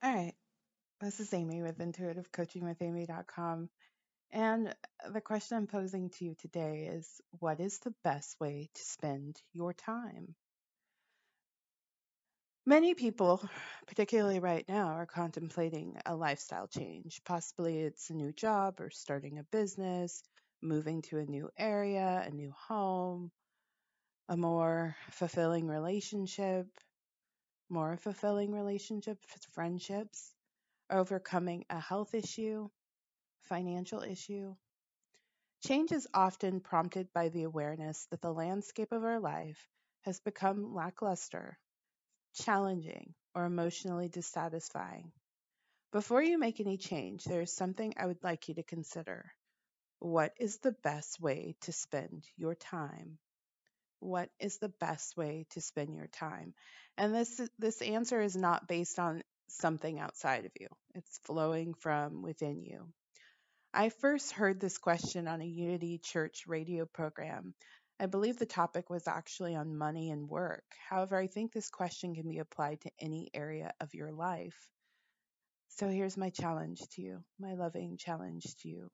All right. This is Amy with intuitivecoachingwithamy.com. And the question I'm posing to you today is what is the best way to spend your time? Many people, particularly right now, are contemplating a lifestyle change. Possibly it's a new job or starting a business, moving to a new area, a new home, a more fulfilling relationship, more fulfilling relationships, friendships, overcoming a health issue, financial issue. Change is often prompted by the awareness that the landscape of our life has become lackluster, challenging, or emotionally dissatisfying. Before you make any change, there is something I would like you to consider. What is the best way to spend your time? What is the best way to spend your time? And this this answer is not based on something outside of you. It's flowing from within you. I first heard this question on a Unity Church radio program. I believe the topic was actually on money and work. However, I think this question can be applied to any area of your life. So here's my challenge to you, my loving challenge to you.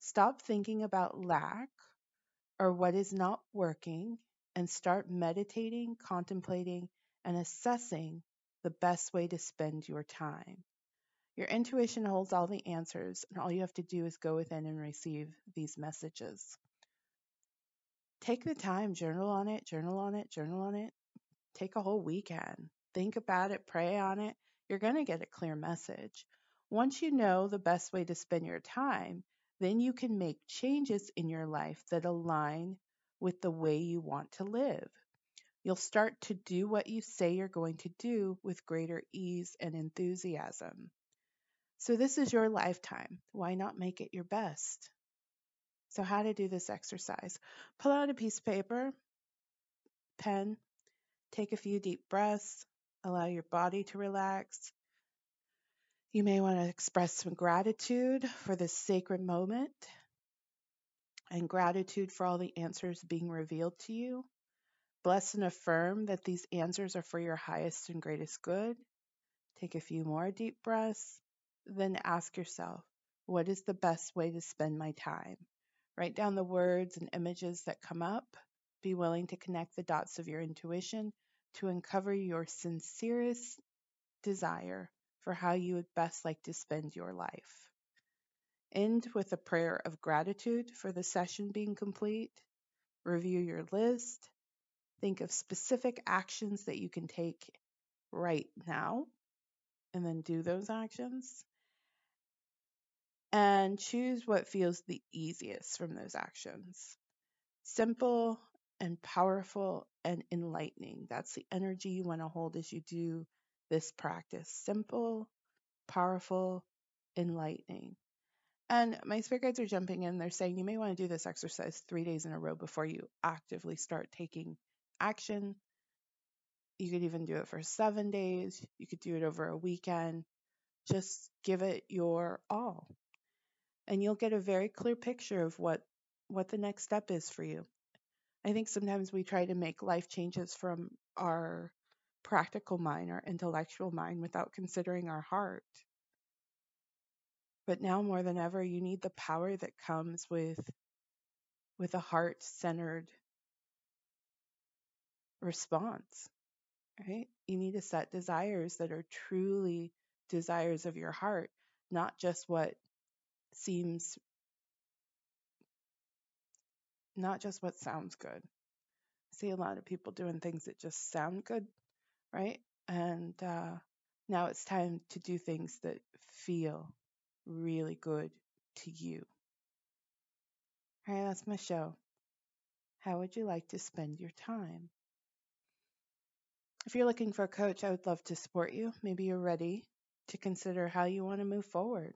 Stop thinking about lack or what is not working and start meditating, contemplating, and assessing the best way to spend your time. Your intuition holds all the answers, and all you have to do is go within and receive these messages. Take the time, journal on it, journal on it, journal on it. Take a whole weekend. Think about it, pray on it. You're going to get a clear message. Once you know the best way to spend your time, then you can make changes in your life that align with the way you want to live. You'll start to do what you say you're going to do with greater ease and enthusiasm. So, this is your lifetime. Why not make it your best? So, how to do this exercise? Pull out a piece of paper, pen, take a few deep breaths, allow your body to relax. You may want to express some gratitude for this sacred moment and gratitude for all the answers being revealed to you. Bless and affirm that these answers are for your highest and greatest good. Take a few more deep breaths. Then ask yourself, what is the best way to spend my time? Write down the words and images that come up. Be willing to connect the dots of your intuition to uncover your sincerest desire for how you would best like to spend your life. End with a prayer of gratitude for the session being complete. Review your list Think of specific actions that you can take right now and then do those actions. And choose what feels the easiest from those actions. Simple and powerful and enlightening. That's the energy you want to hold as you do this practice. Simple, powerful, enlightening. And my spirit guides are jumping in. They're saying you may want to do this exercise three days in a row before you actively start taking action. You could even do it for seven days. You could do it over a weekend. Just give it your all. And you'll get a very clear picture of what, what the next step is for you. I think sometimes we try to make life changes from our practical mind, our intellectual mind, without considering our heart. But now more than ever, you need the power that comes with, with a heart centered response, right? You need to set desires that are truly desires of your heart, not just what seems, not just what sounds good. I see a lot of people doing things that just sound good, right? And uh, now it's time to do things that feel really good to you. All right, that's my show. How would you like to spend your time? If you're looking for a coach, I would love to support you. Maybe you're ready to consider how you want to move forward,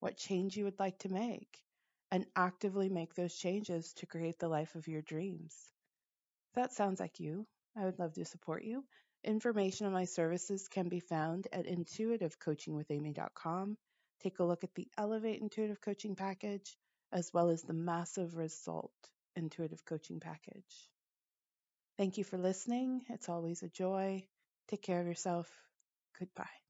what change you would like to make, and actively make those changes to create the life of your dreams. If that sounds like you, I would love to support you. Information on my services can be found at intuitivecoachingwithamy.com. Take a look at the Elevate Intuitive Coaching Package as well as the Massive Result Intuitive Coaching Package. Thank you for listening. It's always a joy. Take care of yourself. Goodbye.